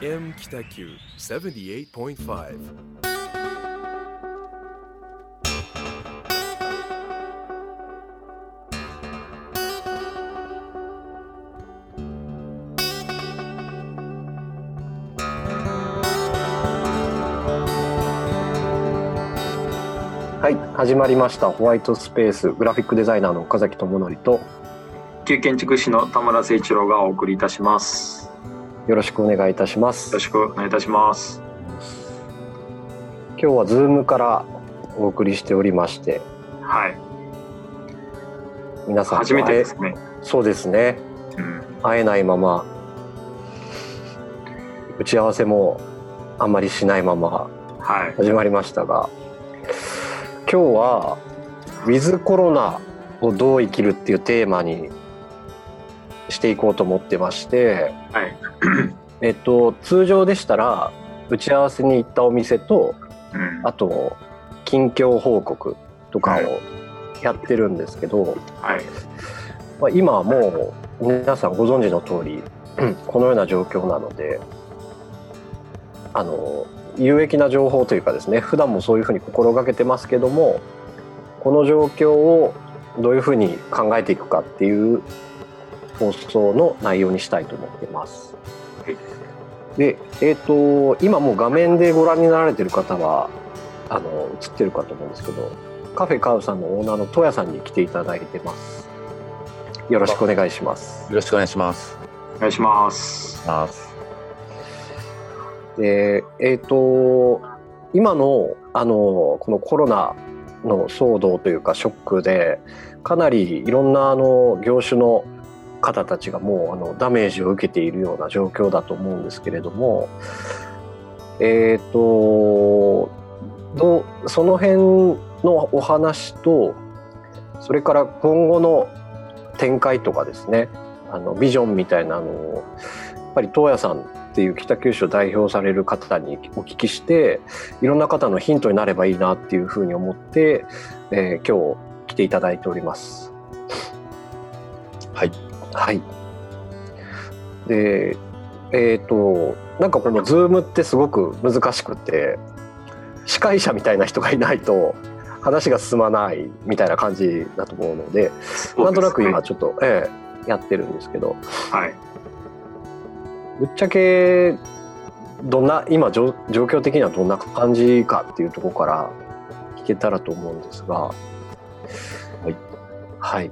FM 北九78.5はい、始まりました。ホワイトスペースグラフィックデザイナーの岡崎智則と旧建築士の田村誠一郎がお送りいたします。よろしくお願いいたしまよすろ。しくお願いいたします。今日はズームからお送りしておりまして、はい、皆さんと初めてで会すね。えそうですね。うん、会えないまま打ち合わせもあんまりしないままはい、始まりましたが、今日はウィズコロナをどう生きるっていうテーマにしていこうと思ってまして。はい、えっと、通常でしたら打ち合わせに行ったお店とうん、あと近況報告とかをやってるんですけど、はい、まあ、今はもう皆さんご存知の通りうん このような状況なのであの有益な情報というかですね普段もそういうふうに心がけてますけどもこの状況をどういうふうに考えていくかっていう放送の内容にしたいと思ってます。はいで、えっ、と今もう画面でご覧になられてる方はあの映ってるかと思うんですけどカフェカウさんのオーナーの戸谷さんに来ていただいてます。よろしくお願いします。よろしくお願いします。お願いします。ます。で、えっ、と今のあのこのコロナの騒動というかショックでかなりいろんなあの業種の方たちがもうあのダメージを受けているような状況だと思うんですけれども、えっ、とどその辺のお話とそれから今後の展開とかですねあのビジョンみたいなのをやっぱり東谷さんっていう北九州を代表される方にお聞きしていろんな方のヒントになればいいなっていうふうに思って、えー今日来ていただいております。はい。はい。で、えっ、となんかこのズームってすごく難しくて司会者みたいな人がいないと話が進まないみたいな感じだと思うのでなんとなく今ちょっと、ええやってるんですけど。はい、ぶっちゃけどんな今状状況的にはどんな感じかっていうところから聞けたらと思うんですが。はい。はい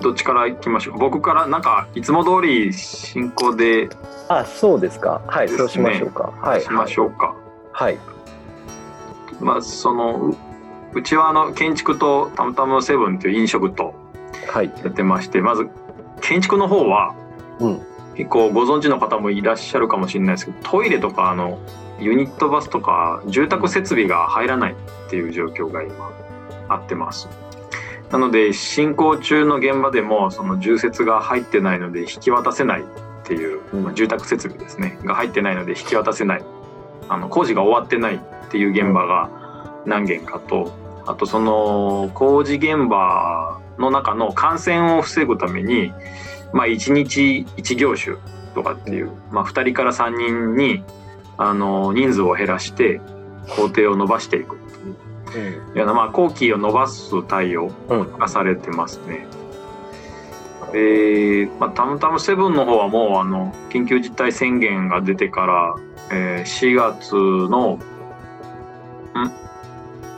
どどっちから行きましょう？僕からなんかいつも通り進行であそうですか。はいそうしましょうか。はい。しましょうか。はい。まあそのううちはあの建築とたむたむセブンという飲食とはい。やってまして、まず建築の方はうん。結構ご存知の方もいらっしゃるかもしれないですけどトイレとかあのユニットバスとか住宅設備が入らないっていう状況が今あってますなので進行中の現場でもその重設が入ってないので引き渡せないっていう、うん。まあ住宅設備ですね。が入ってないので引き渡せない。あの工事が終わってないっていう現場が何件かとあとその工事現場の中の感染を防ぐためにまあ、1日1業種とかっていう、まあ、2人から3人にあの人数を減らして工程を伸ばしていくうような、まあ、工期を伸ばす対応うん。がされてますね。で、まあ、タムタムセブンの方はもうあの緊急事態宣言が出てから、えー4月のん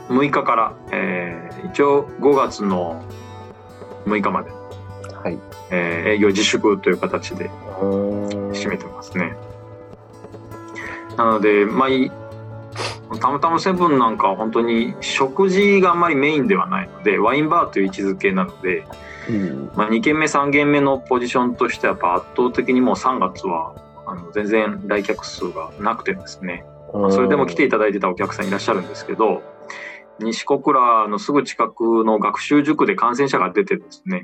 ？6日から、えー一応5月の6日まで、はい。えー営業自粛という形でうーん。占めてますね。なので、まあ、いたむたむセブンなんかは本当に食事があんまりメインではないのでワインバーという位置づけなので、うん。まあ、2軒目3軒目のポジションとしてはやっぱ圧倒的にもう3月はあの全然来客数がなくてですね、まあそれでも来ていただいてたお客さんいらっしゃるんですけど西小倉のすぐ近くの学習塾で感染者が出てですね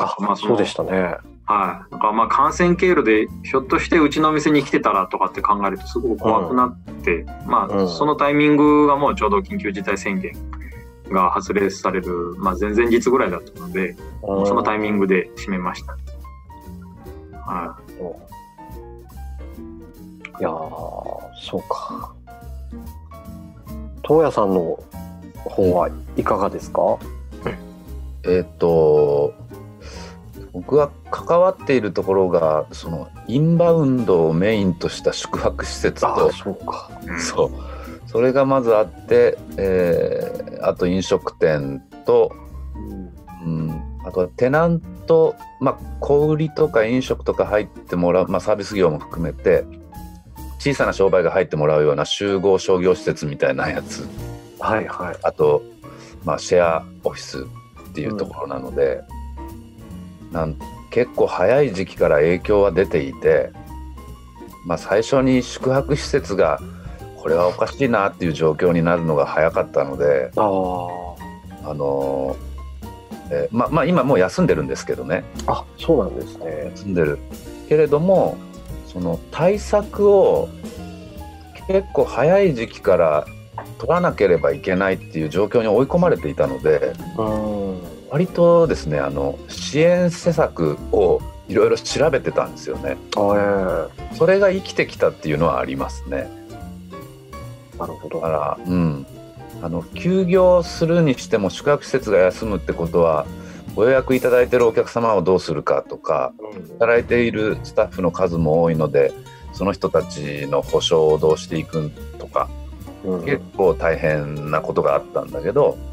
あ、まあそうでしたね。はい、なんかまあ感染経路でひょっとしてうちのお店に来てたらとかって考えるとすごく怖くなって、まうん。あそのタイミングがもうちょうど緊急事態宣言が発令される、まあ、前々日ぐらいだったので、そのタイミングで閉めました。はい。やーそうか。東野さんの方はいかがですか、えっ、と僕は関わっているところがそのインバウンドをメインとした宿泊施設あとあそうか。そう。それがまずあって、えーあと飲食店と、うん、あとはテナント、まあ、小売りとか飲食とか入ってもらう、まあ、サービス業も含めて小さな商売が入ってもらうような集合商業施設みたいなやつ。はいはい。あと、まあ、シェアオフィスっていうところなので、なん結構早い時期から影響は出ていて、まあ、最初に宿泊施設がこれはおかしいなっていう状況になるのが早かったので、ああのーえーままあ、今もう休んでるんですけどね。ああそうなんですね。休んでる。けれどもその対策を結構早い時期から取らなければいけないっていう状況に追い込まれていたのでうん割とですねあの支援施策をいろいろ調べてたんですよね。それが生きてきたっていうのはありますね。えなるほど。だからうん。あの休業するにしても宿泊施設が休むってことはご予約いただいてるお客様をどうするかとか働いているスタッフの数も多いのでその人たちの保証をどうしていくとかうん。結構大変なことがあったんだけど、うん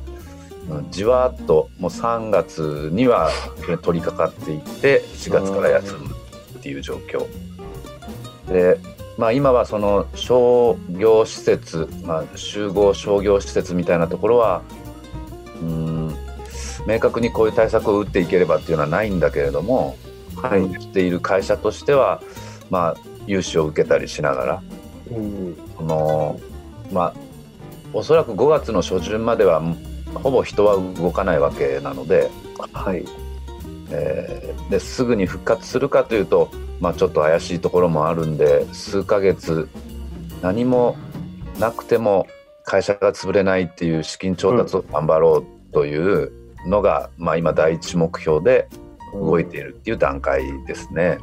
じわーっともう3月には取り掛かっていって4月から休むっていう状況。で、まあ、今はその商業施設、まあ、集合商業施設みたいなところはうん明確にこういう対策を打っていければっていうのはないんだけれども、はい。やっている会社としては、まあ、融資を受けたりしながらうん。そのまあおそらく5月の初旬まではほぼ人は動かないわけなので,、はいえーですぐに復活するかというと、まあ、ちょっと怪しいところもあるんで数ヶ月何もなくても会社が潰れないっていう資金調達を頑張ろうというのが、まあ、今第一目標で動いているっていう段階ですね。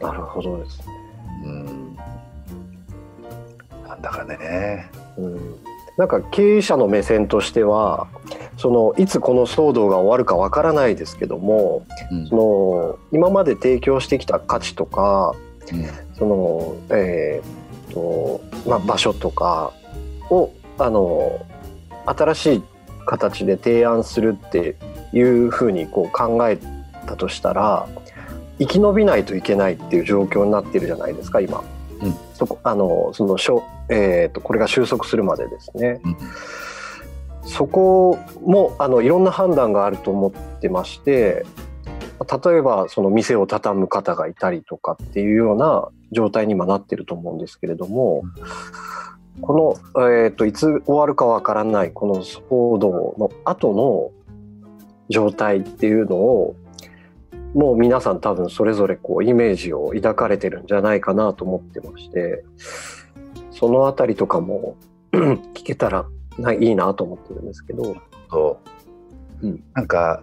なるほどですねうんなんだかね。うんなんか経営者の目線としてはそのいつこの騒動が終わるかわからないですけどもうんその今まで提供してきた価値とかうんその、えーとまあ、場所とかをあの新しい形で提案するっていうふうにこう考えたとしたら生き延びないといけないっていう状況になってるじゃないですか今。うんそこあのそのしょ、えー、とこれが収束するまでですね。うんそこもあのいろんな判断があると思ってまして例えばその店を畳む方がいたりとかっていうような状態に今なってると思うんですけれども、この、えー、といつ終わるかわからないこの騒動の後の状態っていうのをもう皆さん多分それぞれこうイメージを抱かれてるんじゃないかなと思ってましてそのあたりとかも 聞けたらないいなと思ってるんですけど。と、うんなんか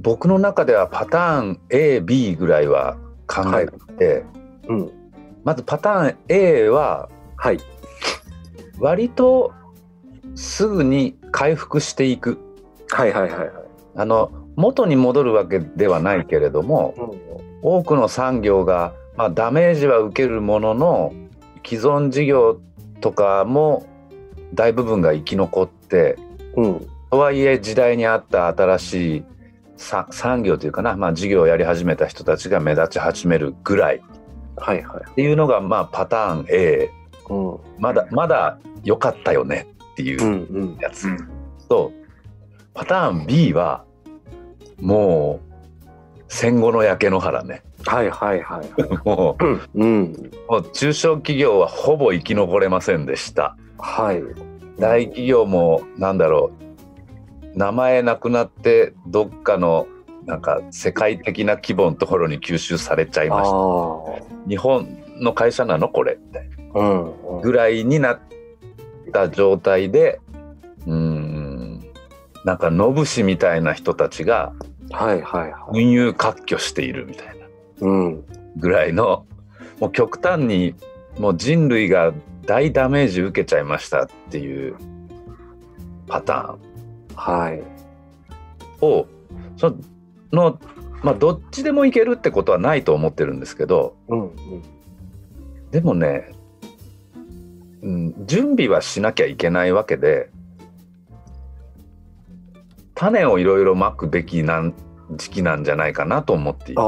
僕の中ではパターン AB ぐらいは考えていて、うん、まずパターン A ははい、割とすぐに回復していくはいはいはいはい。あの元に戻るわけではないけれども多くの産業が、まあ、ダメージは受けるものの既存事業とかも大部分が生き残ってうん、とはいえ時代に合った新しいさ産業というかな、まあ、事業をやり始めた人たちが目立ち始めるぐらい。っはいはい。ていうのがまあパターン A うん、まだまだ良かったよねっていうやつ、うんとパターン B はもう戦後の焼け野原ね。はいはいはいはい。もうん、うもう中小企業はほぼ生き残れませんでした。はい。大企業もなんだろう名前なくなってどっかのなんか世界的な規模のところに吸収されちゃいました。あ日本の会社なのこれみたいなぐらいになった状態でうーんなんか野武みたいな人たちがはいはいはい。運輸割拠しているみたいなうん、ぐらいのもう極端にもう人類が大ダメージ受けちゃいましたっていうパタはい。ーンをそのまあどっちでもいけるってことはないと思ってるんですけどうんうん。でもね、うん、準備はしなきゃいけないわけで種をいろいろまくべきなん時期なんじゃないかなと思っている。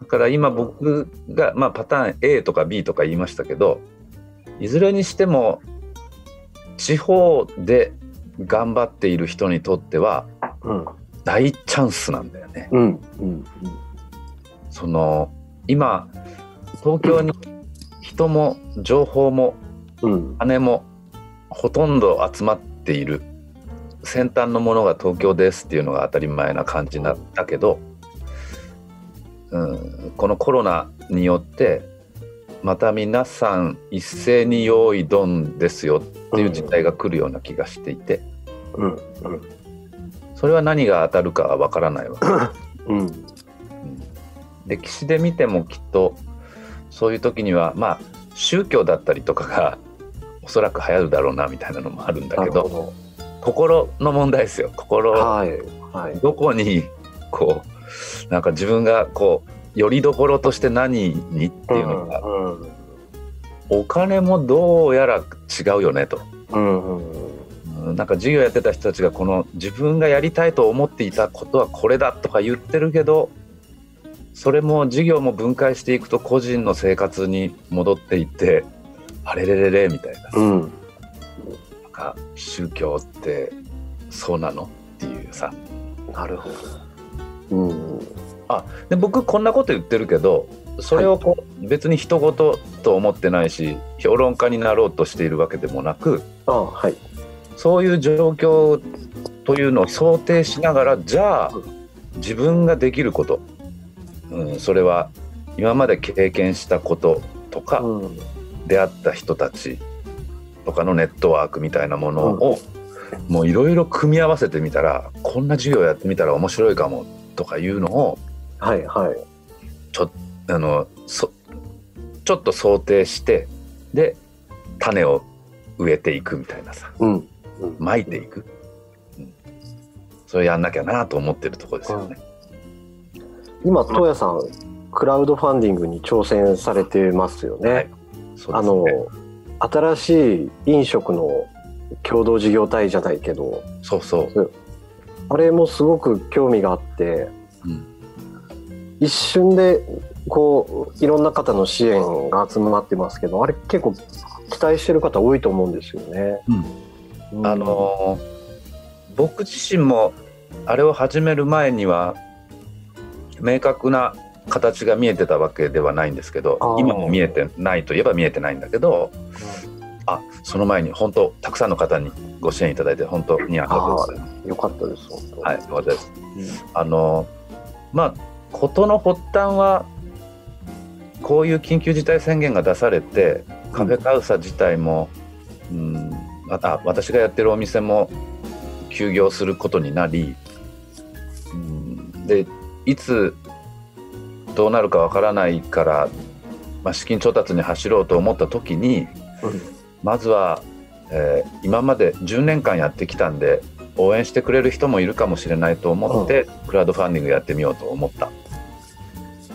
だから今僕が、まあ、パターン A とか B とか言いましたけどいずれにしても地方で頑張っている人にとってはうん。大チャンスなんだよね。うん。うん。その今東京に人も情報もうん。金もほとんど集まっている先端のものが東京ですっていうのが当たり前な感じなんだけど、うん、このコロナによってまた皆さん一斉に用意ドンですよっていう事態が来るような気がしていてうん。うん。それは何が当たるかはわからないわけうん。歴史で見てもきっとそういう時にはまあ宗教だったりとかがおそらく流行るだろうなみたいなのもあるんだけど心の問題ですよ心ど。はい。はい。どこにこうなんか自分がこうよりどころとして何にっていうのが、うん。お金もどうやら違うよねと、うん。うん。うんなんか授業やってた人たちがこの自分がやりたいと思っていたことはこれだとか言ってるけどそれも授業も分解していくと個人の生活に戻っていってあれれれれみたいな、うん。か宗教ってそうなの？っていうさなるほど。うん。で僕こんなこと言ってるけどそれをこう、別に人事と思ってないし評論家になろうとしているわけでもなくあはい。そういう状況というのを想定しながらじゃあ自分ができること、うん、それは今まで経験したこととか、うん。出会った人たちとかのネットワークみたいなものを、もういろいろ組み合わせてみたらこんな授業やってみたら面白いかもとかいうのをはい。はい。あのそちょっと想定してで種を植えていくみたいなさうん。まいていく、うんそれやんなきゃなと思ってるところですよね。今、東谷さん、クラウドファンディングに挑戦されてますよね。はいそうあですねの、新しい飲食の共同事業体じゃないけど、そうそう、あれもすごく興味があって、うん一瞬でこういろんな方の支援が集まってますけどあれ結構期待してる方多いと思うんですよね。うん。あのー僕自身もあれを始める前には明確な形が見えてたわけではないんですけど今も見えてないといえば見えてないんだけどあその前に本当たくさんの方にご支援いただいて本当にありがとうございます。よかったです本当。はい、よかったです。あのまあ事の発端はこういう緊急事態宣言が出されてカフェカウサ自体も、うん、ああ私がやってるお店も休業することになり、うん、でいつどうなるかわからないから、まあ、資金調達に走ろうと思った時にまずは、えー今まで10年間やってきたんで応援してくれる人もいるかもしれないと思って、クラウドファンディングやってみようと思った。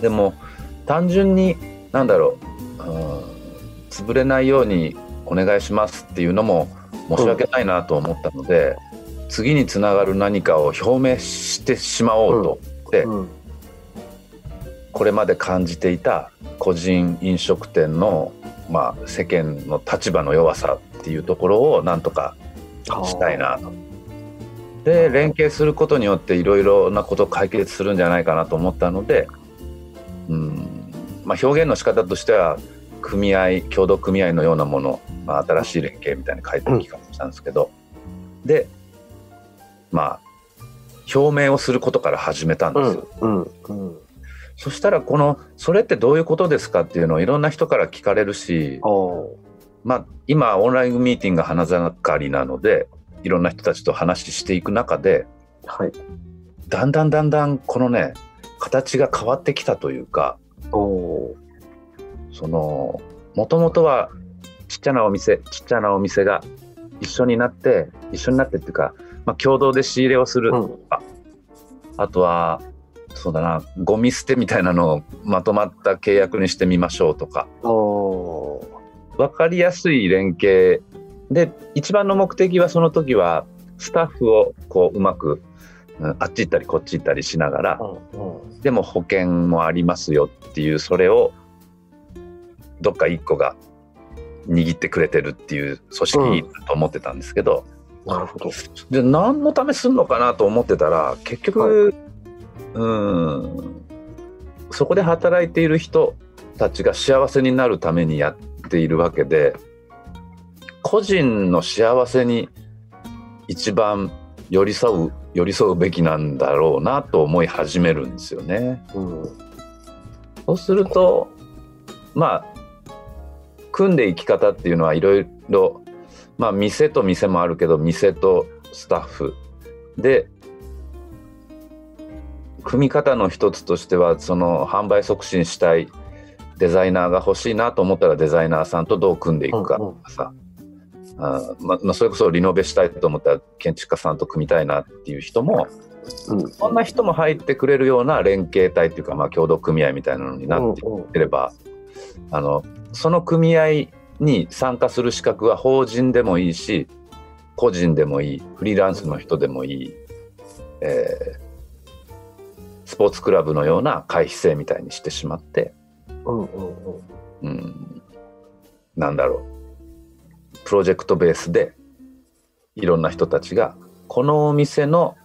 でも単純になんだろう、うん、潰れないようにお願いしますっていうのも申し訳ないなと思ったので、次につながる何かを表明してしまおうと、でうんこれまで感じていた個人飲食店の、まあ、世間の立場の弱さっていうところをなんとかしたいなと。で連携することによっていろいろなことを解決するんじゃないかなと思ったので、うんまあ、表現の仕方としては組合協同組合のようなもの、まあ、新しい連携みたいに書いてきたんですけど、でまあ表明をすることから始めたんうですよ。んうんうん。そしたらこの「それってどういうことですか?」っていうのをいろんな人から聞かれるし、まあ、今オンラインミーティングが花盛りなのでいろんな人たちと話していく中ではい。だんだんだんだんこのね形が変わってきたというかそのもともとはちっちゃなお店ちっちゃなお店が一緒になって一緒になってっていうか、まあ、共同で仕入れをする、うんあとはそうだなゴミ捨てみたいなのをまとまった契約にしてみましょうとか。分かりやすい連携。で一番の目的はその時はスタッフをこううまく、うんあっち行ったりこっち行ったりしながらうんうん。でも保険もありますよっていうそれをどっか一個が握ってくれてるっていう組織だと思ってたんですけど、なるほど。で何のためすんのかなと思ってたら結局、うんそこで働いている人たちが幸せになるためにやっているわけで個人の幸せに一番寄り添う寄り添うべきなんだろうなと思い始めるんですよね。うんそうするとまあ組んでいき方っていうのはいろいろまあ店と店もあるけど店とスタッフで組み方の一つとしてはその販売促進したいデザイナーが欲しいなと思ったらデザイナーさんとどう組んでいくかとかさ、あーままあ、それこそリノベしたいと思ったら建築家さんと組みたいなっていう人もうん。そんな人も入ってくれるような連携体っていうか、まあ、協同組合みたいなのになってうんうん。いれば、あのその組合に参加する資格は法人でもいいし個人でもいいフリーランスの人でもいい、えースポーツクラブのような回避制みたいにしてしまって、うんうんうん。うん、なんだろう。プロジェクトベースでいろんな人たちがこのお店の、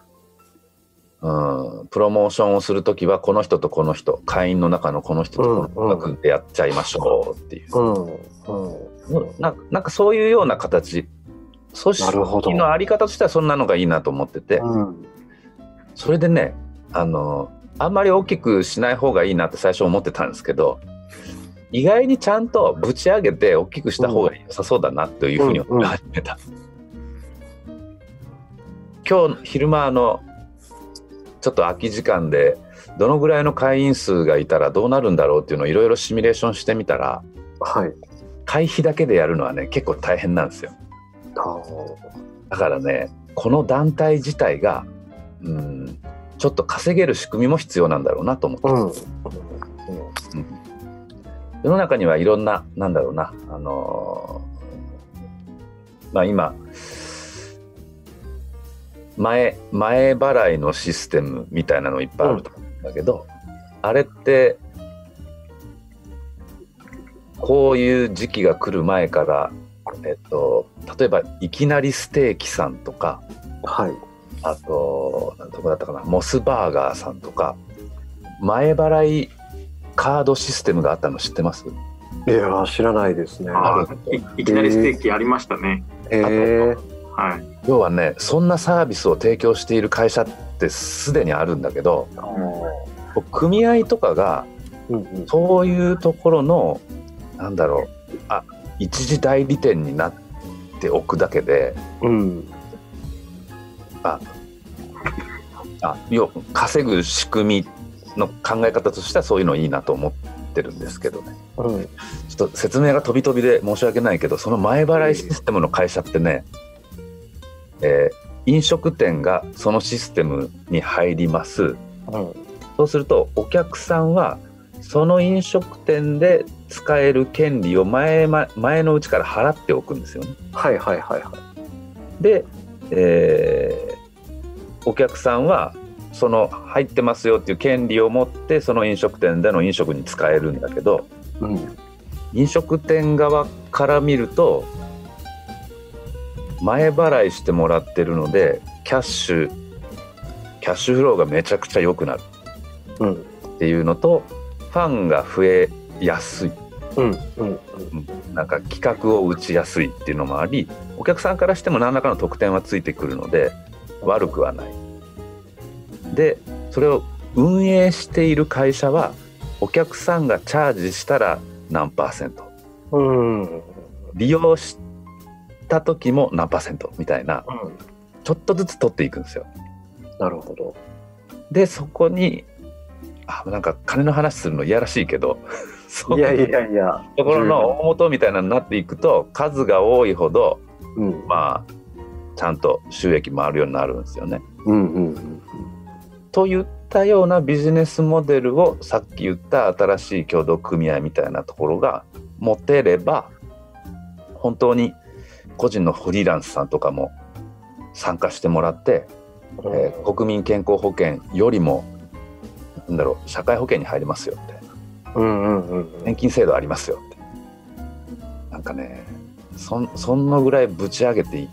うん、プロモーションをする時はこの人とこの人会員の中のこの人とこの人でやっちゃいましょうっていう、うんうん。ななんかそういうような形。組織のあり方としてはそんなのがいいなと思ってて、うん。それでねあのあんまり大きくしない方がいいなって最初思ってたんですけど意外にちゃんとぶち上げて大きくした方が良さそうだなというふうに思い始めた。今日昼間あのちょっと空き時間でどのぐらいの会員数がいたらどうなるんだろうっていうのをいろいろシミュレーションしてみたらはい。会費だけでやるのはね結構大変なんですよ。だからねこの団体自体がうんちょっと稼げる仕組みも必要なんだろうなと思って、うん。世の中にはいろんななんだろうな。あのーまあ今前前払いのシステムみたいなのいっぱいあると思うんだけど、あれってこういう時期が来る前から、えっと、例えばいきなりステーキさんとかはい。あと、なんどこだったかな、モスバーガーさんとか、前払いカードシステムがあったの知ってます？いやー知らないですね。あるーいいきなりステーキありましたね。えー、はい。要はね、そんなサービスを提供している会社ってすでにあるんだけど、組合とかがうんうんそういうところの、なんだろう、あ一時代理店になっておくだけで、うんあ要稼ぐ仕組みの考え方としてはそういうのいいなと思ってるんですけどね。うんちょっと説明が飛び飛びで申し訳ないけどその前払いシステムの会社ってね、えー飲食店がそのシステムに入りますうんそうするとお客さんはその飲食店で使える権利を前ま前のうちから払っておくんですよね。はいはいはいはい。で、えーお客さんはその入ってますよっていう権利を持ってその飲食店での飲食に使えるんだけどうん飲食店側から見ると前払いしてもらってるのでキャッシュキャッシュフローがめちゃくちゃ良くなるっていうのとファンが増えやすい。うんうんうんなんか企画を打ちやすいっていうのもありお客さんからしても何らかの特典はついてくるので悪くはない。でそれを運営している会社はお客さんがチャージしたら何パーセントうんうん利用した時も何パーセントみたいなちょっとずつ取っていくんですよ。なるほど。でそこにあなんか金の話するのいやらしいけどいやいやいや。ところの大元みたいなのになっていくと数が多いほどうん。まあちゃんと収益回るようになるんですよね。うんうんうん。といったようなビジネスモデルをさっき言った新しい協同組合みたいなところが持てれば本当に個人のフリーランスさんとかも参加してもらって、えー国民健康保険よりもなんだろう社会保険に入りますよってうんうんうんうん。年金制度ありますよってなんかねそんそんのぐらいぶち上げてい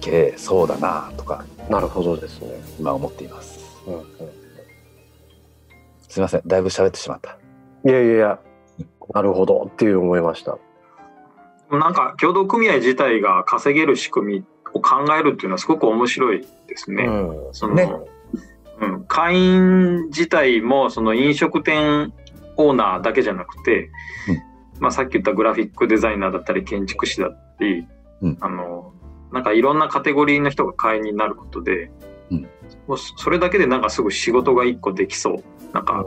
けそうだなとかなるほどですね。今思っていますうんうん。すいませんだいぶ喋ってしまったいやいやいや。なるほどっていう思いました。なんか協同組合自体が稼げる仕組みを考えるっていうのはすごく面白いですね。うん。そのねうん、会員自体もその飲食店オーナーだけじゃなくて、まあ、さっき言ったグラフィックデザイナーだったり建築士だったり、うん。あのなんかいろんなカテゴリーの人が会員になることで、うん。もうそそれだけでなんかすぐ仕事が一個できそう。なんか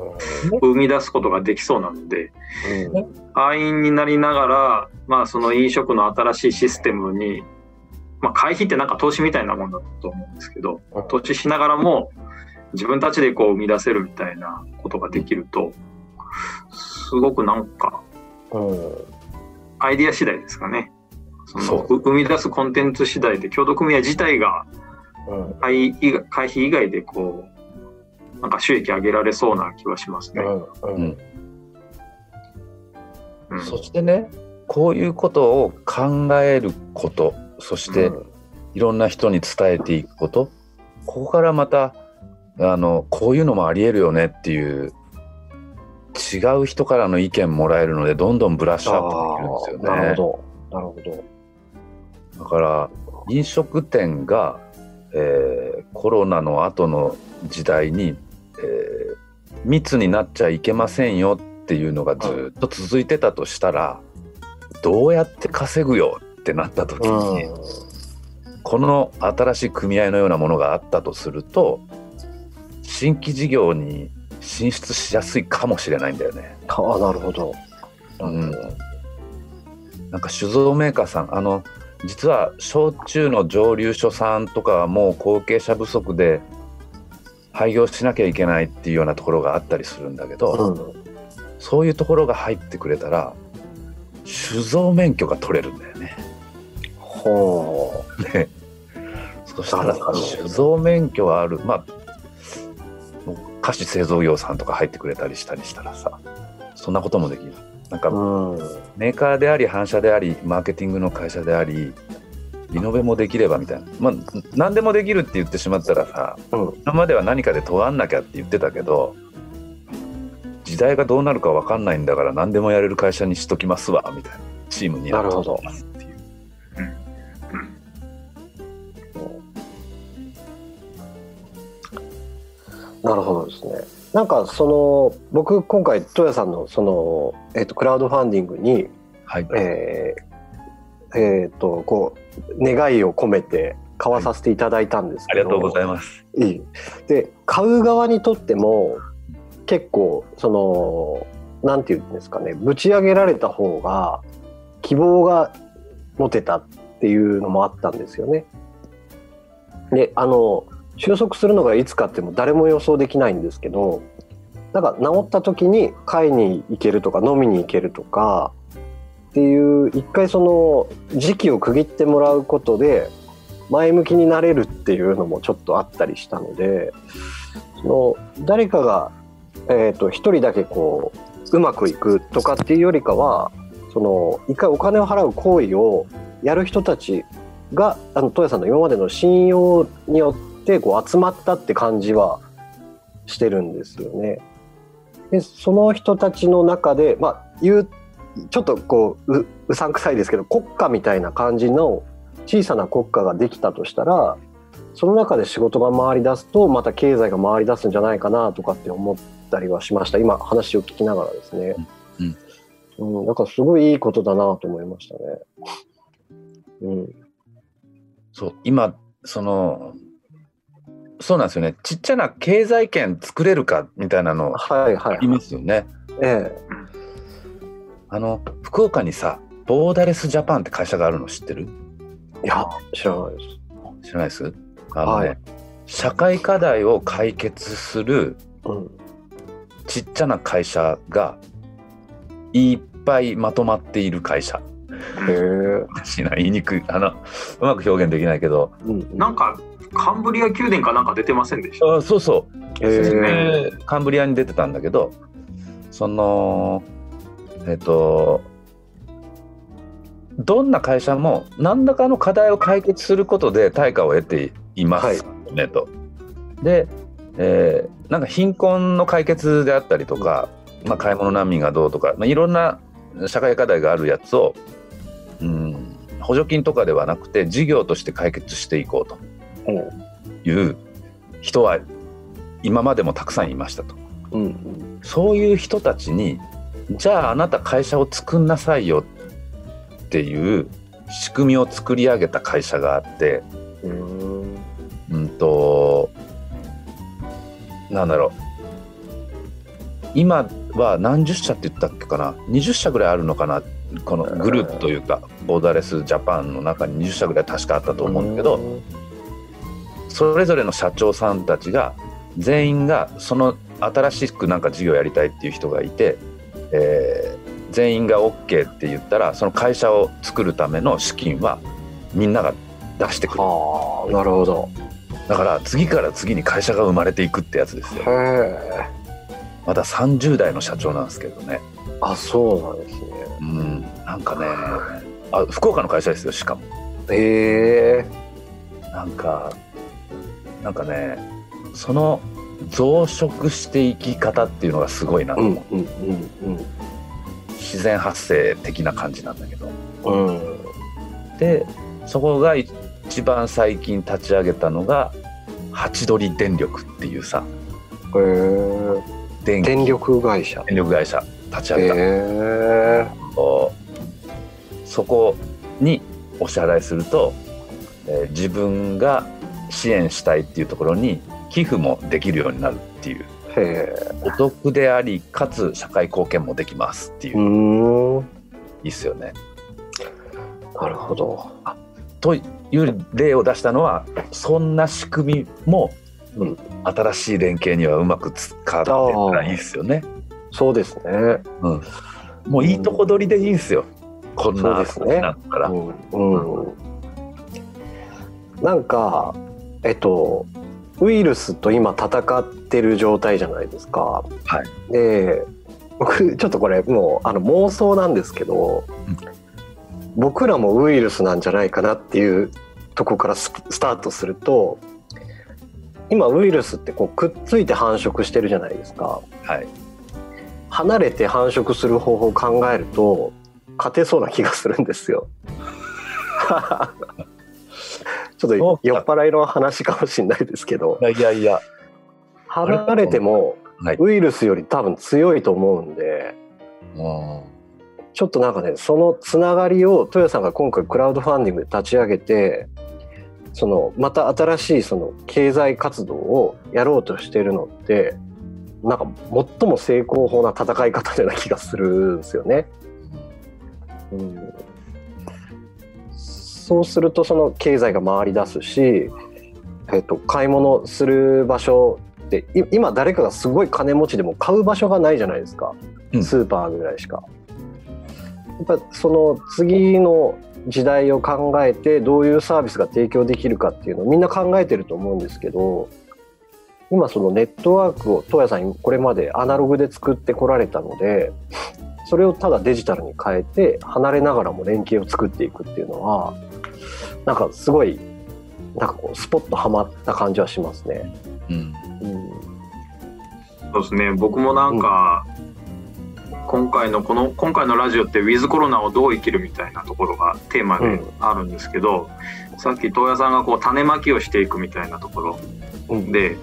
生み出すことができそうなのでうん。会員になりながら、まあ、その飲食の新しいシステムに、まあ、会費ってなんか投資みたいなもんだと思うんですけどうん。投資しながらも自分たちでこう生み出せるみたいなことができるとすごくなんかうんアイディア次第ですかね。その生み出すコンテンツ次第で協同組合自体がうん。会会費以外でこうなんか収益上げられそうな気はしますね。うんうん。うん。そしてねこういうことを考えることそしていろんな人に伝えていくことここからまたあのこういうのもありえるよねっていう違う人からの意見もらえるのでどんどんブラッシュアップできるんですよね。なるほど。なるほど。だから飲食店が、えーコロナの後の時代に、えー密になっちゃいけませんよっていうのがずっと続いてたとしたら、どうやって稼ぐよってなった時に、この新しい組合のようなものがあったとすると新規事業に進出しやすいかもしれないんだよね。ああ、なるほど。なるほど。なんか酒造メーカーさんあの実は焼酎の蒸留所さんとかはもう後継者不足で廃業しなきゃいけないっていうようなところがあったりするんだけど、うん。そういうところが入ってくれたら酒造免許が取れるんだよね。ほねそしたら酒造免許があるまあ菓子製造業さんとか入ってくれたりしたりしたらさそんなこともできる。なんかう。うん。メーカーであり反社でありマーケティングの会社でありリノベもできればみたいなまあ何でもできるって言ってしまったらさうん。今までは何かで尖んなきゃって言ってたけど時代がどうなるか分かんないんだから何でもやれる会社にしときますわみたいなチームになっときなるほどですね。なんかその僕今回トヤさんのそのえっ、とクラウドファンディングにはいえーえっ、とこう願いを込めて買わさせていただいたんですけど、ありがとうございますいいで買う側にとっても結構そのなんていうんですかねぶち上げられた方が希望が持てたっていうのもあったんですよね。であの収束するのがいつかっても誰も予想できないんですけどなんか治った時に会に行けるとか飲みに行けるとかっていう一回その時期を区切ってもらうことで前向きになれるっていうのもちょっとあったりしたのでその誰かが、えー、と一人だけこううまくいくとかっていうよりかはその一回お金を払う行為をやる人たちがあのトヤさんの今までの信用によってってこう集まったって感じはしてるんですよね。でその人たちの中でまあ言うちょっとこうううさんくさいですけど国家みたいな感じの小さな国家ができたとしたらその中で仕事が回り出すとまた経済が回り出すんじゃないかなとかって思ったりはしました今話を聞きながらですね。うん、うん、だからすごいいいことだなと思いましたね。うん、そう今そのそうなんですよね。ちっちゃな経済圏作れるかみたいなのはいはいありますよね。ええ。あの福岡にさボーダレスジャパンって会社があるの知ってる？いや知らないです。知らないです？あのね、はい。社会課題を解決するうん。ちっちゃな会社がいっぱいまとまっている会社。へえ。言いにくい。あのうまく表現できないけど。うん。なんかカンブリア宮殿かなんか出てませんでした？あそうそう。へえでカンブリアに出てたんだけどそのえっとどんな会社も何らかの課題を解決することで対価を得ていますよね、と。で、えーなんか貧困の解決であったりとか、まあ、買い物難民がどうとか、まあ、いろんな社会課題があるやつを、うん、補助金とかではなくて事業として解決していこうという人は今までもたくさんいましたと。うんそういう人たちにじゃああなた会社を作んなさいよっていう仕組みを作り上げた会社があってうんうんとなんだろう。今は何十社って言ったっけかな？20社ぐらいあるのかな？このグループというかボーダーレスジャパンの中に20社ぐらい確かあったと思うんだけどそれぞれの社長さんたちが全員がその新しくなんか事業やりたいっていう人がいて、えー全員が OK って言ったらその会社を作るための資金はみんなが出してくる。ああなるほど。だから次から次に会社が生まれていくってやつですよ。へえまだ30代の社長なんですけどね。あそうなんですね。うん。なんかねあ福岡の会社ですよしかも。へえなんかなんかねその増殖していき方っていうのがすごいなと。思う、うんうんうん。自然発生的な感じなんだけど。うん。うんでそこが一番最近立ち上げたのがハチドリ電力っていうさへえ電力会社。電力会社立ちへ上げた、えそこにお支払いすると、えー自分が支援したいっていうところに寄付もできるようになるっていう。お得でありかつ社会貢献もできますっていう、いいっすよね。なるほど。という例を出したのはそんな仕組みも、うん。新しい連携にはうまく使ってたらいいっすよね。そうですね。うん、もういいとこ取りでいいんすよ。こんなそうですね。なんだから。うん、うん、なんかえっとウイルスと今戦ってる状態じゃないですか。はい、で僕ちょっとこれもうあの妄想なんですけど、うん僕らもウイルスなんじゃないかなっていうとこからススタートすると今ウイルスってこうくっついて繁殖してるじゃないですか。はい、離れて繁殖する方法を考えると勝てそうな気がするんですよ。ちょっと酔っ払いの話かもしれないですけど。いやいや離れてもはい。ウイルスより多分強いと思うんで。うんちょっとなんかねそのつながりを豊さんが今回クラウドファンディングで立ち上げてそのまた新しいその経済活動をやろうとしてるのってなんか最も成功法な戦い方のような気がするんですよね。うん、そうするとその経済が回り出すし、えっと買い物する場所ってい今誰かがすごい金持ちでも買う場所がないじゃないですか、うんスーパーぐらいしか。やっぱその次の時代を考えてどういうサービスが提供できるかっていうのをみんな考えてると思うんですけど今そのネットワークを東谷さんこれまでアナログで作ってこられたのでそれをただデジタルに変えて離れながらも連携を作っていくっていうのはなんかすごいなんかこうスポッとはまった感じはしますね。うん。うん。そうですね。僕もなんか、今回のこの今回のラジオってウィズコロナをどう生きるみたいなところがテーマであるんですけど、さっき東谷さんがこう種まきをしていくみたいなところうん。で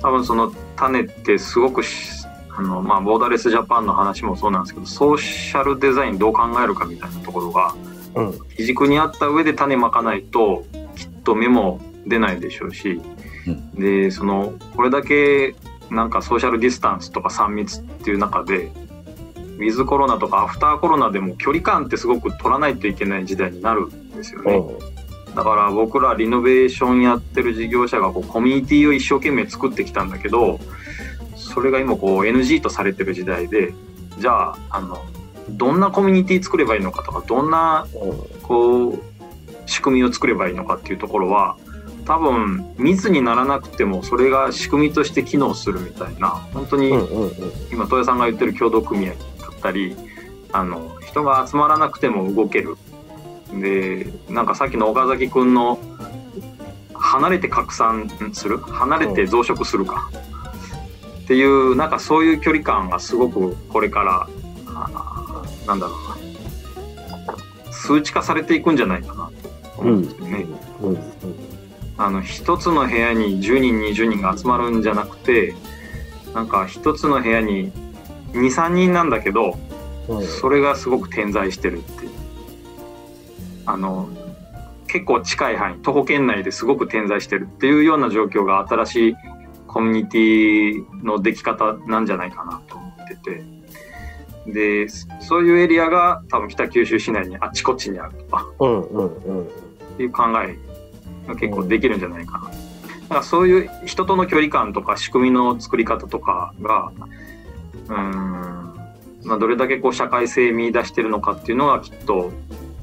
多分その種ってすごくしあの、まあ、ボーダーレスジャパンの話もそうなんですけどソーシャルデザインどう考えるかみたいなところがうん。基軸にあった上で種まかないときっと芽も出ないでしょうし、うん。でそのこれだけなんかソーシャルディスタンスとか3密っていう中でウィズコロナとかアフターコロナでも距離感ってすごく取らないといけない時代になるんですよね。うん。だから僕らリノベーションやってる事業者がこうコミュニティを一生懸命作ってきたんだけどそれが今こう NG とされてる時代でじゃああのどんなコミュニティ作ればいいのかとかどんなこう仕組みを作ればいいのかっていうところは多分密にならなくてもそれが仕組みとして機能するみたいな本当に今戸谷さんが言ってる協同組合だったりあの人が集まらなくても動ける。でなんかさっきの岡崎君の離れて拡散する？離れて増殖するか、っていうなんかそういう距離感がすごくこれからなんだろうな。数値化されていくんじゃないかな。と思うん。ですよね。うん。うんあの一つの部屋に10人20人が集まるんじゃなくてなんか一つの部屋に23人なんだけどうん。それがすごく点在してるっていう。あの結構近い範囲徒歩圏内ですごく点在してるっていうような状況が新しいコミュニティのでき方なんじゃないかなと思っててでそういうエリアが多分北九州市内にあっちこっちにあるとかうんうんうんっていう考えが結構できるんじゃないかな。だからそういう人との距離感とか仕組みの作り方とかがうーん、まあ、どれだけこう社会性見出してるのかっていうのがきっと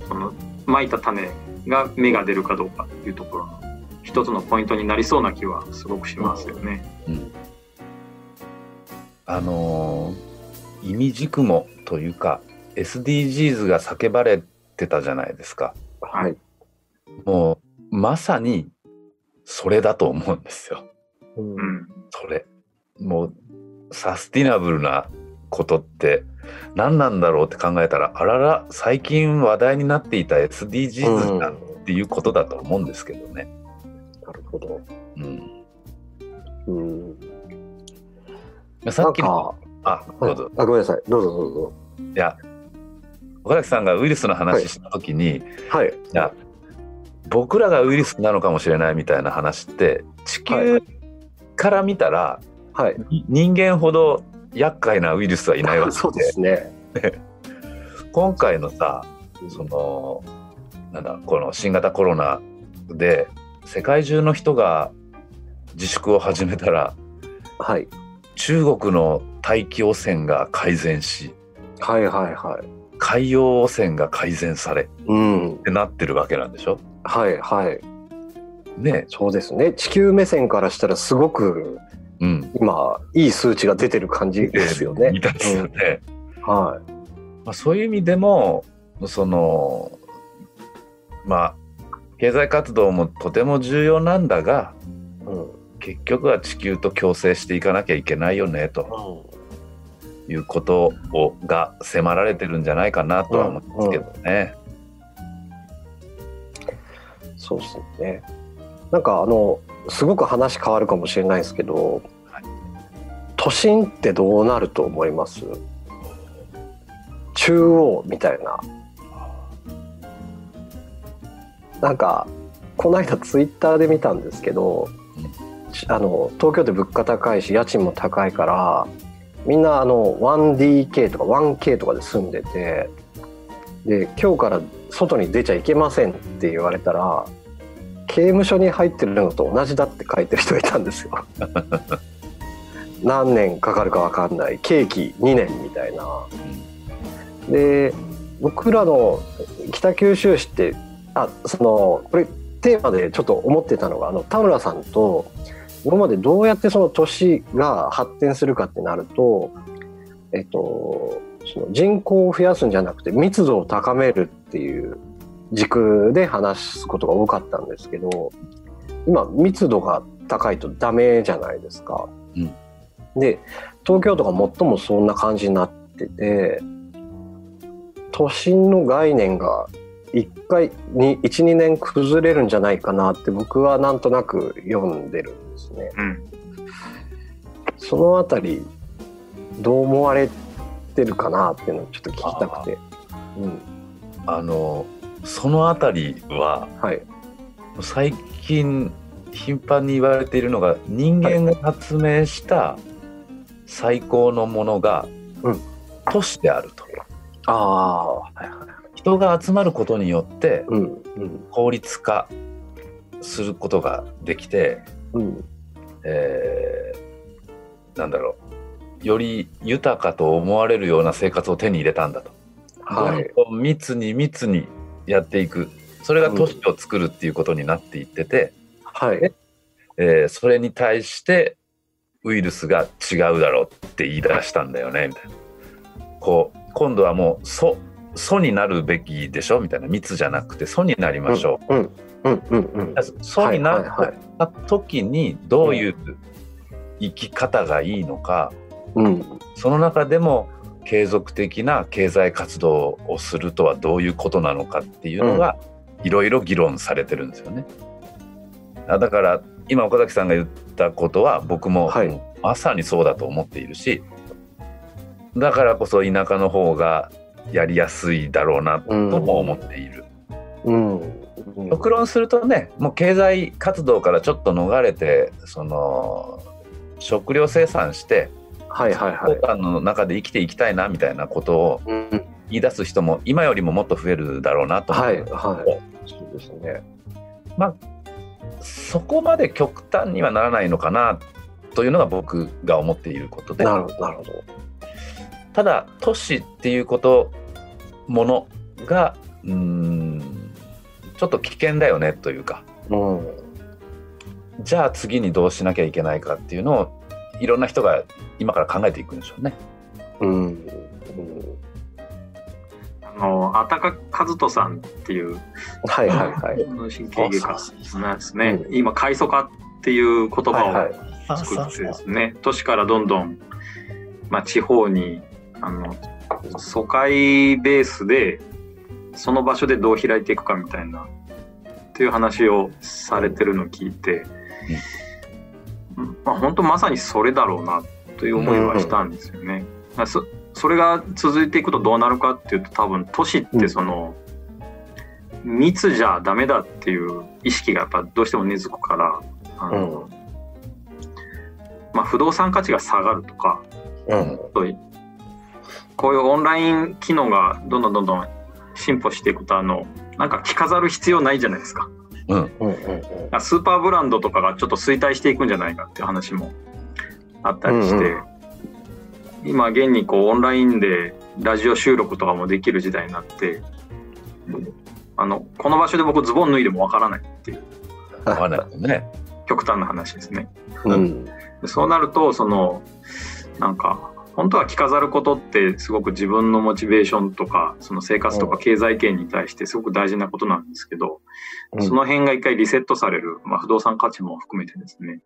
そのまいた種が芽が出るかどうかっていうところの一つのポイントになりそうな気はすごくしますよね。あのー意味軸もというか SDGs が叫ばれてたじゃないですか。はいもうまさにそれだと思うんですよ。うんうん、それ。もうサスティナブルなことって何なんだろうって考えたらあらら最近話題になっていた SDGs だっていうことだと思うんですけどね。なるほどうん、うんさっきのあどうぞ。あごめんなさい。どうぞどうぞ。いや岡崎さんがウイルスの話した時に、い、はい。や僕らがウイルスなのかもしれないみたいな話って地球から見たら、はい。に人間ほど厄介なウイルスはいないわけ そうですね。今回のさそのなんだこの新型コロナで世界中の人が自粛を始めたらはい。中国の大気汚染が改善しはいはいはい。海洋汚染が改善されっうん。てなってるわけなんでしょ？はいはい。ね。そうですね。地球目線からしたらすごくうん。今いい数値が出てる感じですよね。みたいですよね、はまあ、そういう意味でもそのまあ経済活動もとても重要なんだがいうん。結局は地球と共生していかなきゃいけないよねということをが迫られてるんじゃないかなとは思うんですけどね。そうですね。なんかあのすごく話変わるかもしれないですけど、はい。都心ってどうなると思います？中央みたいな。なんかこの間ツイッターで見たんですけど、ちあの東京って物価高いし家賃も高いからみんなあの 1DK とか 1K とかで住んでてで今日から外に出ちゃいけませんって言われたら刑務所に入ってるのと同じだって書いてる人がいたんですよ。何年かかるか分かんない刑期2年みたいな。で僕らの北九州市ってあそのこれテーマでちょっと思ってたのがあの田村さんと今までどうやってその都市が発展するかってなると、えっと、その人口を増やすんじゃなくて密度を高めるっていう軸で話すことが多かったんですけど今密度が高いとダメじゃないですか。うんで東京とか最もそんな感じになってて都心の概念が1回に12年崩れるんじゃないかなって僕はなんとなく読んでるんですね。うん。そのあたりどう思われてるかなっていうのをちょっと聞きたくて。うん、あのそのあたりははい。最近頻繁に言われているのが人間が発明した最高のものが、うん。都市であると。ああはいはい人が集まることによって効率化することができて、うん。えーなんだろう。より豊かと思われるような生活を手に入れたんだと、はい。密に密にやっていく。それが都市を作るっていうことになっていってて、はい。えーそれに対してウイルスが違うだろうって言い出したんだよねみたいな。こう今度はもう素素になるべきでしょみたいな。密じゃなくて素になりましょう、うんうんうんうん。素になった時にどういう生き方がいいのか、うん。その中でも継続的な経済活動をするとはどういうことなのかっていうのがいろいろ議論されてるんですよね。あだから今岡崎さんが言ったことは僕もまさにそうだと思っているしだからこそ田舎の方がやりやすいだろうなとも思っている。うん。うん極論するとねもう経済活動からちょっと逃れてその食料生産して交換の中で生きていきたいなみたいなことをうん。言い出す人も今よりももっと増えるだろうなと思う、はいはい。そうですね。まあそこまで極端にはならないのかなというのが僕が思っていることで。なるほどなるほど。ただ都市っていうことものがうーんちょっと危険だよねというか。うん。じゃあ次にどうしなきゃいけないかっていうのをいろんな人が今から考えていくんでしょうね。うん。うん。あのあたか和人さんっていうはいはいはい。神経外科なんですね、う今過疎化っていう言はい葉はい。を作ってですね、都市からどんどん、まあ、地方にあの疎開ベースでその場所でどう開いていくかみたいなっていう話をされてるのを聞いて、まあ、本当まさにそれだろうなという思いはしたんですよね。まあそそれが続いていくとどうなるかっていうと多分都市ってその、密じゃダメだっていう意識がやっぱどうしても根付くからあの、まあ、不動産価値が下がるとかうん。こういうオンライン機能がどんどんどんどん進歩していくとあのなんか着飾る必要ないじゃないですか。うん。うんうんスーパーブランドとかがちょっと衰退していくんじゃないかっていう話もあったりして、うん今現にこうオンラインでラジオ収録とかもできる時代になってあのこの場所で僕ズボン脱いでもわからないっていう。わかんないですね。極端な話ですね。うん。でそうなるとそのなんか本当は着飾ることってすごく自分のモチベーションとかその生活とか経済圏に対してすごく大事なことなんですけど、その辺が一回リセットされる、まあ、不動産価値も含めてですね、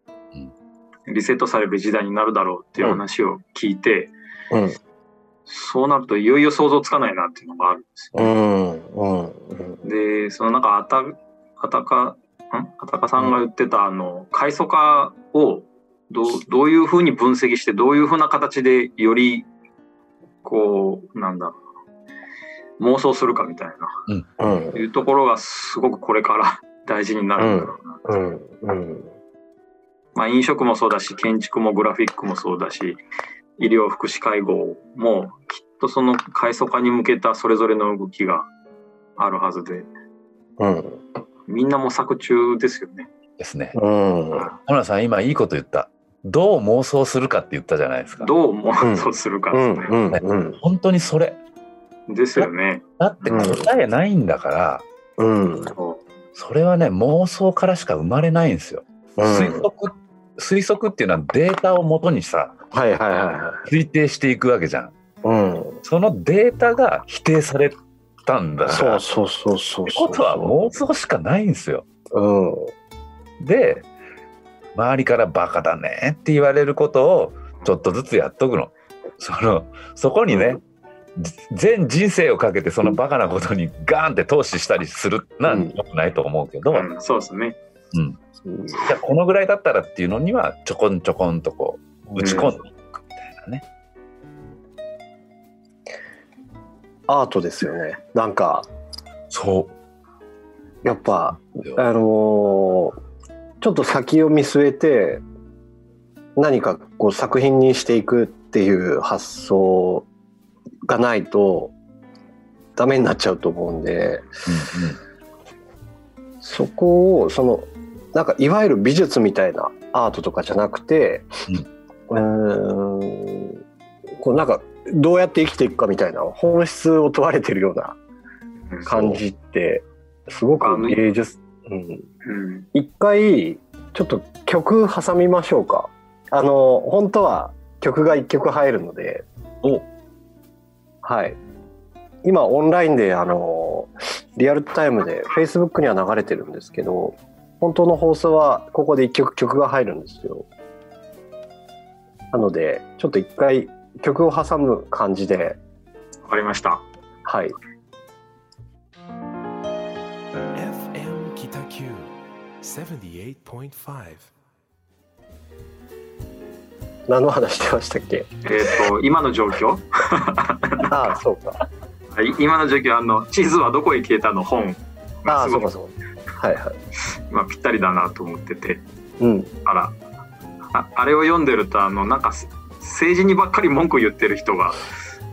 リセットされる時代になるだろうっていう話を聞いて、うん。そうなるといよいよ想像つかないなっていうのがあるんですよ。うんうんでそのなんかあたあたかん？あたかさんが言ってたあの階層化をどうどういうふうに分析してどういうふうな形でよりこうなんだろうな。妄想するかみたいな。うん。いうところがすごくこれから 大事になるんだろうな、うん。うん。まあ、飲食もそうだし建築もグラフィックもそうだし医療福祉介護もきっとその階層化に向けたそれぞれの動きがあるはずで。うん。みんな模索中ですよね。ですね。うん。田村さん今いいこと言った。どう妄想するかって言ったじゃないですか。どう妄想するかうですね。んうんうん本当にそれ。ですよね。だって答えないんだから、うんそそれはね妄想からしか生まれないんですよ。推測推測っていうのはデータをもとにさはいはいはいは推定していくわけじゃん。いうんそのデータが否定されたんだから。そうそうそうそうってことは妄想しかないんですよ。うんで周りから「バカだね」って言われることをちょっとずつやっとくの。そのそこにねじ全人生をかけてそのバカなことにガーンって投資したりするなんうんよくないと思うけど、うん、そうですね。じゃあこのぐらいだったらっていうのにはちょこんちょこんとこう打ち込んでいくみたいなね。アートですよねなんかそやっぱ。あのーちょっと先を見据えて何かこう作品にしていくっていう発想がないとダメになっちゃうと思うんでそこをそのなんかいわゆる美術みたいなアートとかじゃなくてうーんこうなんかどうやって生きていくかみたいな本質を問われてるような感じってすごく芸術、うん、うん一回ちょっと曲挟みましょうか。あの本当は曲が一曲入るので。お。はい。今オンラインであのリアルタイムで Facebook には流れてるんですけど本当の放送はここで一曲曲が入るんですよ。なのでちょっと一回曲を挟む感じで。わかりました。はい何の話してましたっけ？えっ、と 今の状況、ああそうか。はい今の状況あの地図はどこへ消えたの本。ああそうかそうか。はいはい。今ぴったりだなと思ってて、うん。あら。ああれを読んでるとあのなんかせ政治にばっかり文句言ってる人が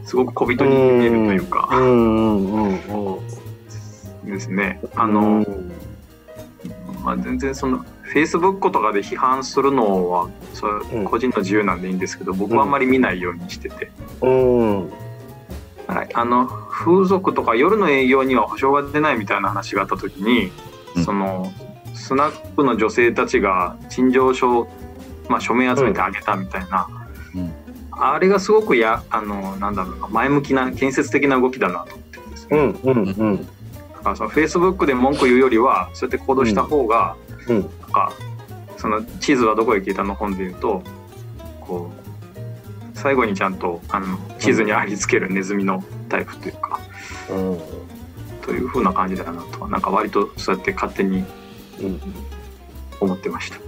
すごく小人に見えるといううかんうんうんうん。ですね。ああの、まあ、全然そのフェイスブックとかで批判するのはそれうん。個人の自由なんでいいんですけど、僕はあんまり見ないようにしてて、うん。はい、あの風俗とか夜の営業には保証が出ないみたいな話があった時に、うん。そのスナックの女性たちが陳情書、まあ、署名集めてあげたみたいな、うん。あれがすごくやあのなんだろうな前向きな建設的な動きだなと思ってるんですね。うんうんうん。だからそのフェイスブックで文句言うよりはそうやって行動した方が、うん。なんかその地図はどこへ消えたの本で言うとこう最後にちゃんとあの地図にありつけるネズミのタイプというか、うんという風な感じだなとなんか割とそうやって勝手にうん思ってました。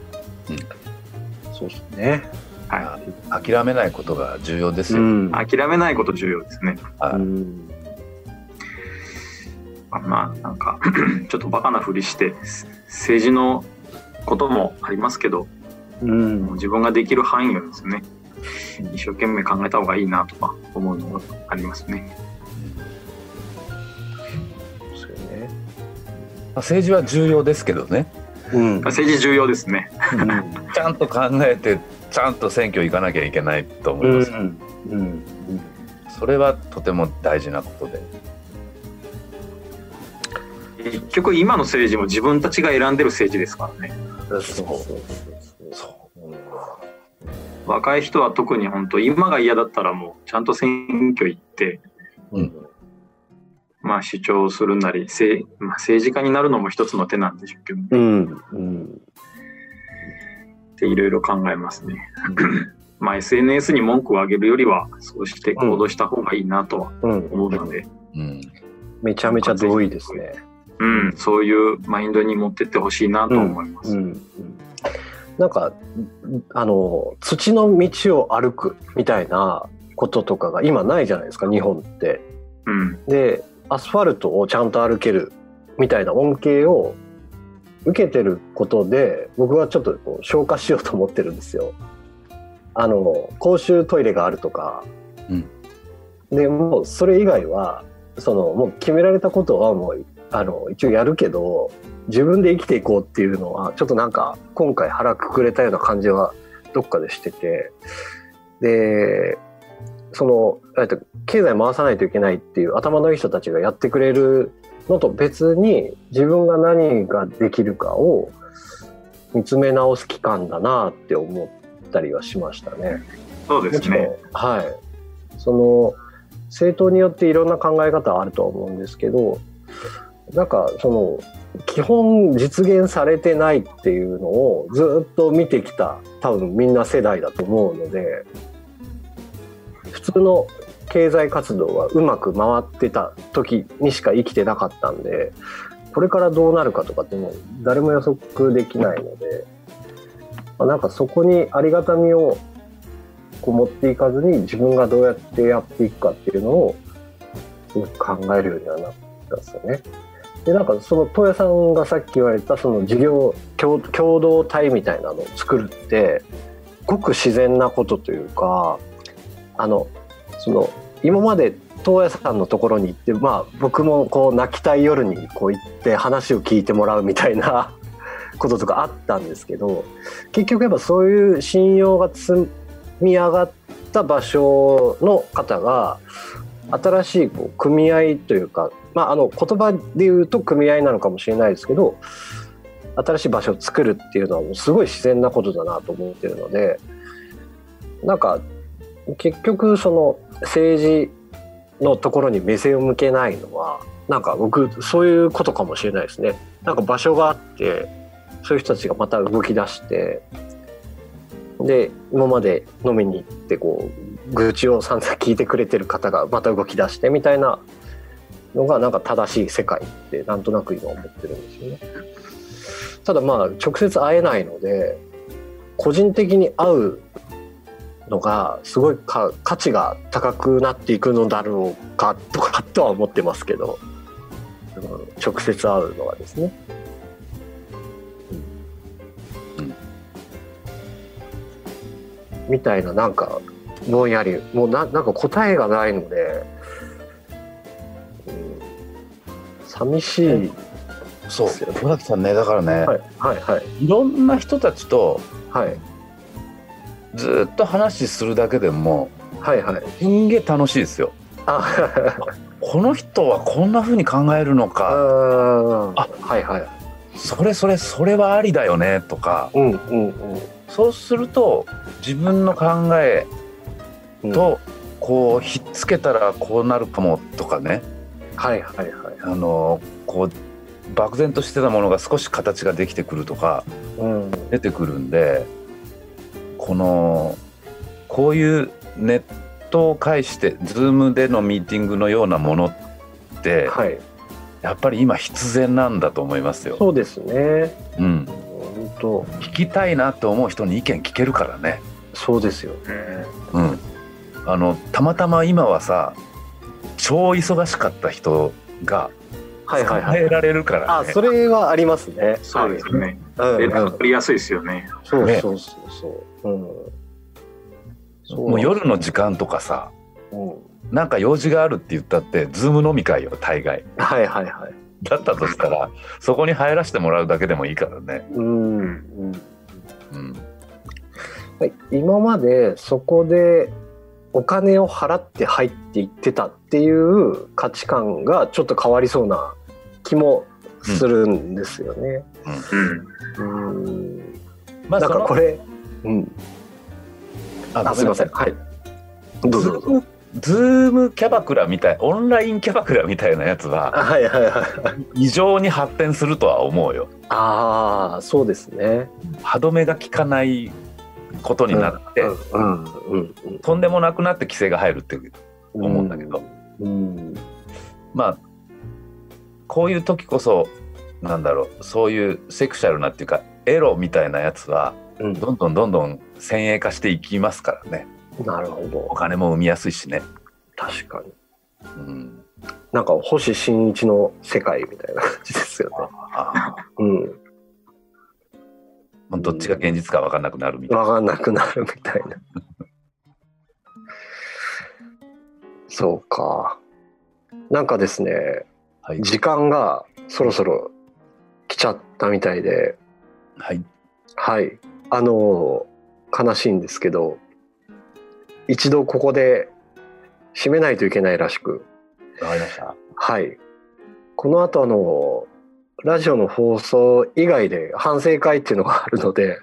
そうですね。は諦めないことが重要ですよ。うん。い、諦めないこと重要ですね。はい。うんまあなんか ちょっとバカなふりして政治のこともありますけどうんもう自分ができる範囲をですね一生懸命考えた方がいいなとか思うのがありますね。そうですよねまあ政治は重要ですけどね。うん政治重要ですね。ちゃんと考えてちゃんと選挙行かなきゃいけないと思います。うんうんそれはとても大事なことで。結局今の政治も自分たちが選んでる政治ですからね。そうそう若い人は特に本当今が嫌だったらもうちゃんと選挙行って、うん。まあ主張するなり、政まあ、政治家になるのも一つの手なんでしょうけど、うんうん。っていろいろ考えますね。まあ SNS に文句を上げるよりはそうして行動した方がいいなとはうん。思うので、うん。めちゃめちゃ同意ですねうん、そういうマインドに持ってってほしいなと思います。うんうんなんかあの土の道を歩くみたいなこととかが今ないじゃないですか日本って。うん、でアスファルトをちゃんと歩けるみたいな恩恵を受けてることで僕はちょっと消化しようと思ってるんですよ。あの公衆トイレがあるとか、うんでもうそれ以外はそのもう決められたことはもうあの一応やるけど自分で生きていこうっていうのはちょっとなんか今回腹くくれたような感じはどっかでしててでそのえっと経済回さないといけないっていう頭のいい人たちがやってくれるのと別に自分が何ができるかを見つめ直す期間だなって思ったりはしましたね。そうですね。はい。その政党によっていろんな考え方あるとは思うんですけど、なんかその基本実現されてないっていうのをずっと見てきた多分みんな世代だと思うので、普通の経済活動はうまく回ってた時にしか生きてなかったんで、これからどうなるかとかってもう誰も予測できないので、まなんかそこにありがたみをこう持っていかずに自分がどうやってやっていくかっていうのをすごく考えるようにはなったんですよね。でなんかその東谷さんがさっき言われたその事業共同体みたいなのを作るってごく自然なことというかあのその今まで東野さんのところに行って、まあ、僕もこう泣きたい夜にこう行って話を聞いてもらうみたいな こととかあったんですけど結局やっぱそういう信用が積み上がった場所の方が新しいこう組合というか、まあ、あの言葉で言うと組合なのかもしれないですけど新しい場所を作るっていうのはもうすごい自然なことだなと思ってるのでなんか結局その政治のところに目線を向けないのはなんか僕そういうことかもしれないですね。なんか場所があってそういう人たちがまた動き出してで今まで飲みに行ってこう愚痴を散々聞いてくれてる方がまた動き出してみたいなのがなんか正しい世界ってなんとなく今思ってるんですよね。ただまあ直接会えないので個人的に会うのがすごいか価値が高くなっていくのだろうかとかとは思ってますけど、うん直接会うのはですね。うんみたいななんかぼんやり。もうななんか答えがないので、うん、寂しい。そう。ですよね。尾崎さんねだからね、はいはいはい。い、ろんな人たちとはい。ずっと話するだけでもはいはい。すんげえ楽しいですよ。あ この人はこんな風に考えるのあかあ。はいはい。それそれそれはありだよねとか。うんうんそうすると自分の考えうんとこうひっつけたらこうなるかもとかね。はいはいはい。あのこう漠然としてたものが少し形ができてくるとかうん。出てくるんでこのこういうネットを介してズームでのミーティングのようなものってはい。やっぱり今必然なんだと思いますよ。そうですね。うん、本当。聞きたいなと思う人に意見聞けるからね。そうですよね。うん、あのたまたま今はさ超忙しかった人がはいはいはい。伝えられるからね。あそれはありますね。そうですよね。はい。うん。うん連絡取りやすいですよね。ねそうそうそうそう。うん。もう夜の時間とかさうん。なんか用事があるって言ったってズーム飲み会よ大概。はいはいはい。だったとしたらそこに入らせてもらうだけでもいいからね。うん。うん。うん。はい。今までそこでお金を払って入っていってたっていう価値観がちょっと変わりそうな気もするんですよね。うん。うんまあなんかこれれ、うん、あすいません。はい。どうぞどうぞ。ズームキャバクラみたいオンラインキャバクラみたいなやつはあはいはいはい。異常に発展するとは思うよ。ああそうですね。歯止めが効かないことになって、とんでもなくなって規制が入るって思うんだけど、うんまあこういう時こそなんだろうそういうセクシャルなっていうかエロみたいなやつはうんどんどんどんどん先鋭化していきますからねなるほおど金も生みやすいしね。確かに。うん、なんか星新一の世界みたいな感じですよね。あうん。どっちが現実か分かんなくなるみたいな。わかんなくなるみたいな。そうか。なんかですね、はい、時間がそろそろ来ちゃったみたいで、はい、はい。あの、悲しいんですけど、一度ここで締めないといけないらしく、わかりました。はい。この後あの、ラジオの放送以外で反省会っていうのがあるので、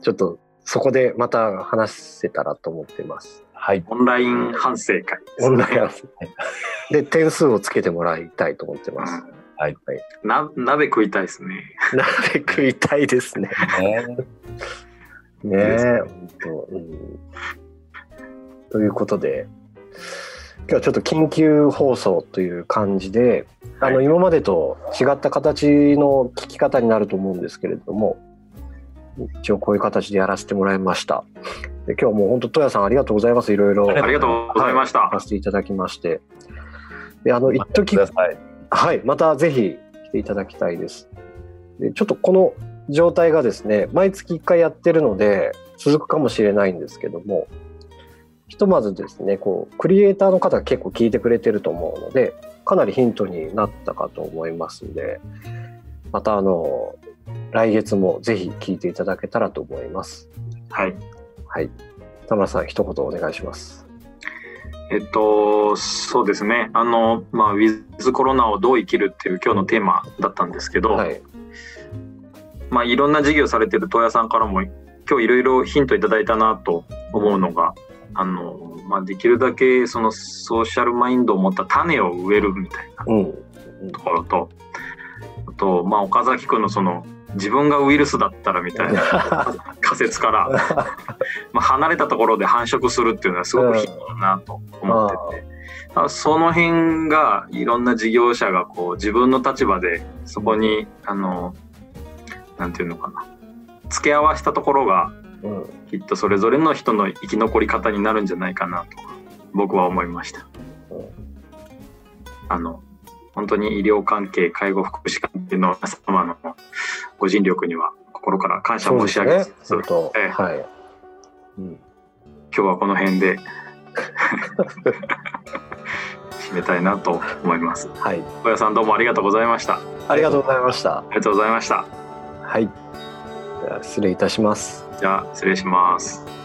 ちょっとそこでまた話せたらと思っています。はい、オンライン反省会ですオンね。ライン反省で、点数をつけてもらいたいと思ってます。はいな鍋食いたいですね。鍋食いたいですね。ね、ねえ、本当、うん。ということで、今日はちょっと緊急放送という感じで、あのはい今までと違った形の聞き方になると思うんですけれども、一応こういう形でやらせてもらいました。で今日はもう本当、戸谷さんありがとうございます。いろいろありがとうございました。させていただきまして。で、あの、一時。はい、またぜひ来ていただきたいです。でちょっとこの状態がですね、毎月1回やってるので、続くかもしれないんですけども、ひとまずですねこうクリエイターの方が結構聞いてくれてると思うのでかなりヒントになったかと思いますんでまたあの来月もぜひ聞いていただけたらと思います。はい。はい。田村さん一言お願いします。えっと、そうですね。あの、まあ、ウィズコロナをどう生きるっていう今日のテーマだったんですけど、はい。まあ、いろんな事業されてる東屋さんからも今日いろいろヒントいただいたなと思うのが、あの、まあ、できるだけそのソーシャルマインドを持った種を植えるみたいなうん。ところと、あと、まあ、岡崎君のその、自分がウイルスだったらみたいな 仮説から、まあ、離れたところで繁殖するっていうのはすごくヒントだなと思ってて、その辺がいろんな事業者がこう自分の立場でそこに、あの、なんていうのかな、付け合わせたところがうん。きっとそれぞれの人の生き残り方になるんじゃないかなと僕は思いましたうん。あの本当に医療関係介護福祉関係の皆様のご尽力には心から感謝申し上げつつ、本当、ええはい。うん。今日はこの辺で 締めたいなと思いますはい。小屋さんどうもありがとうございましたあありがとうございました。りがとうございましたはい。失礼いたします。じゃあ失礼します。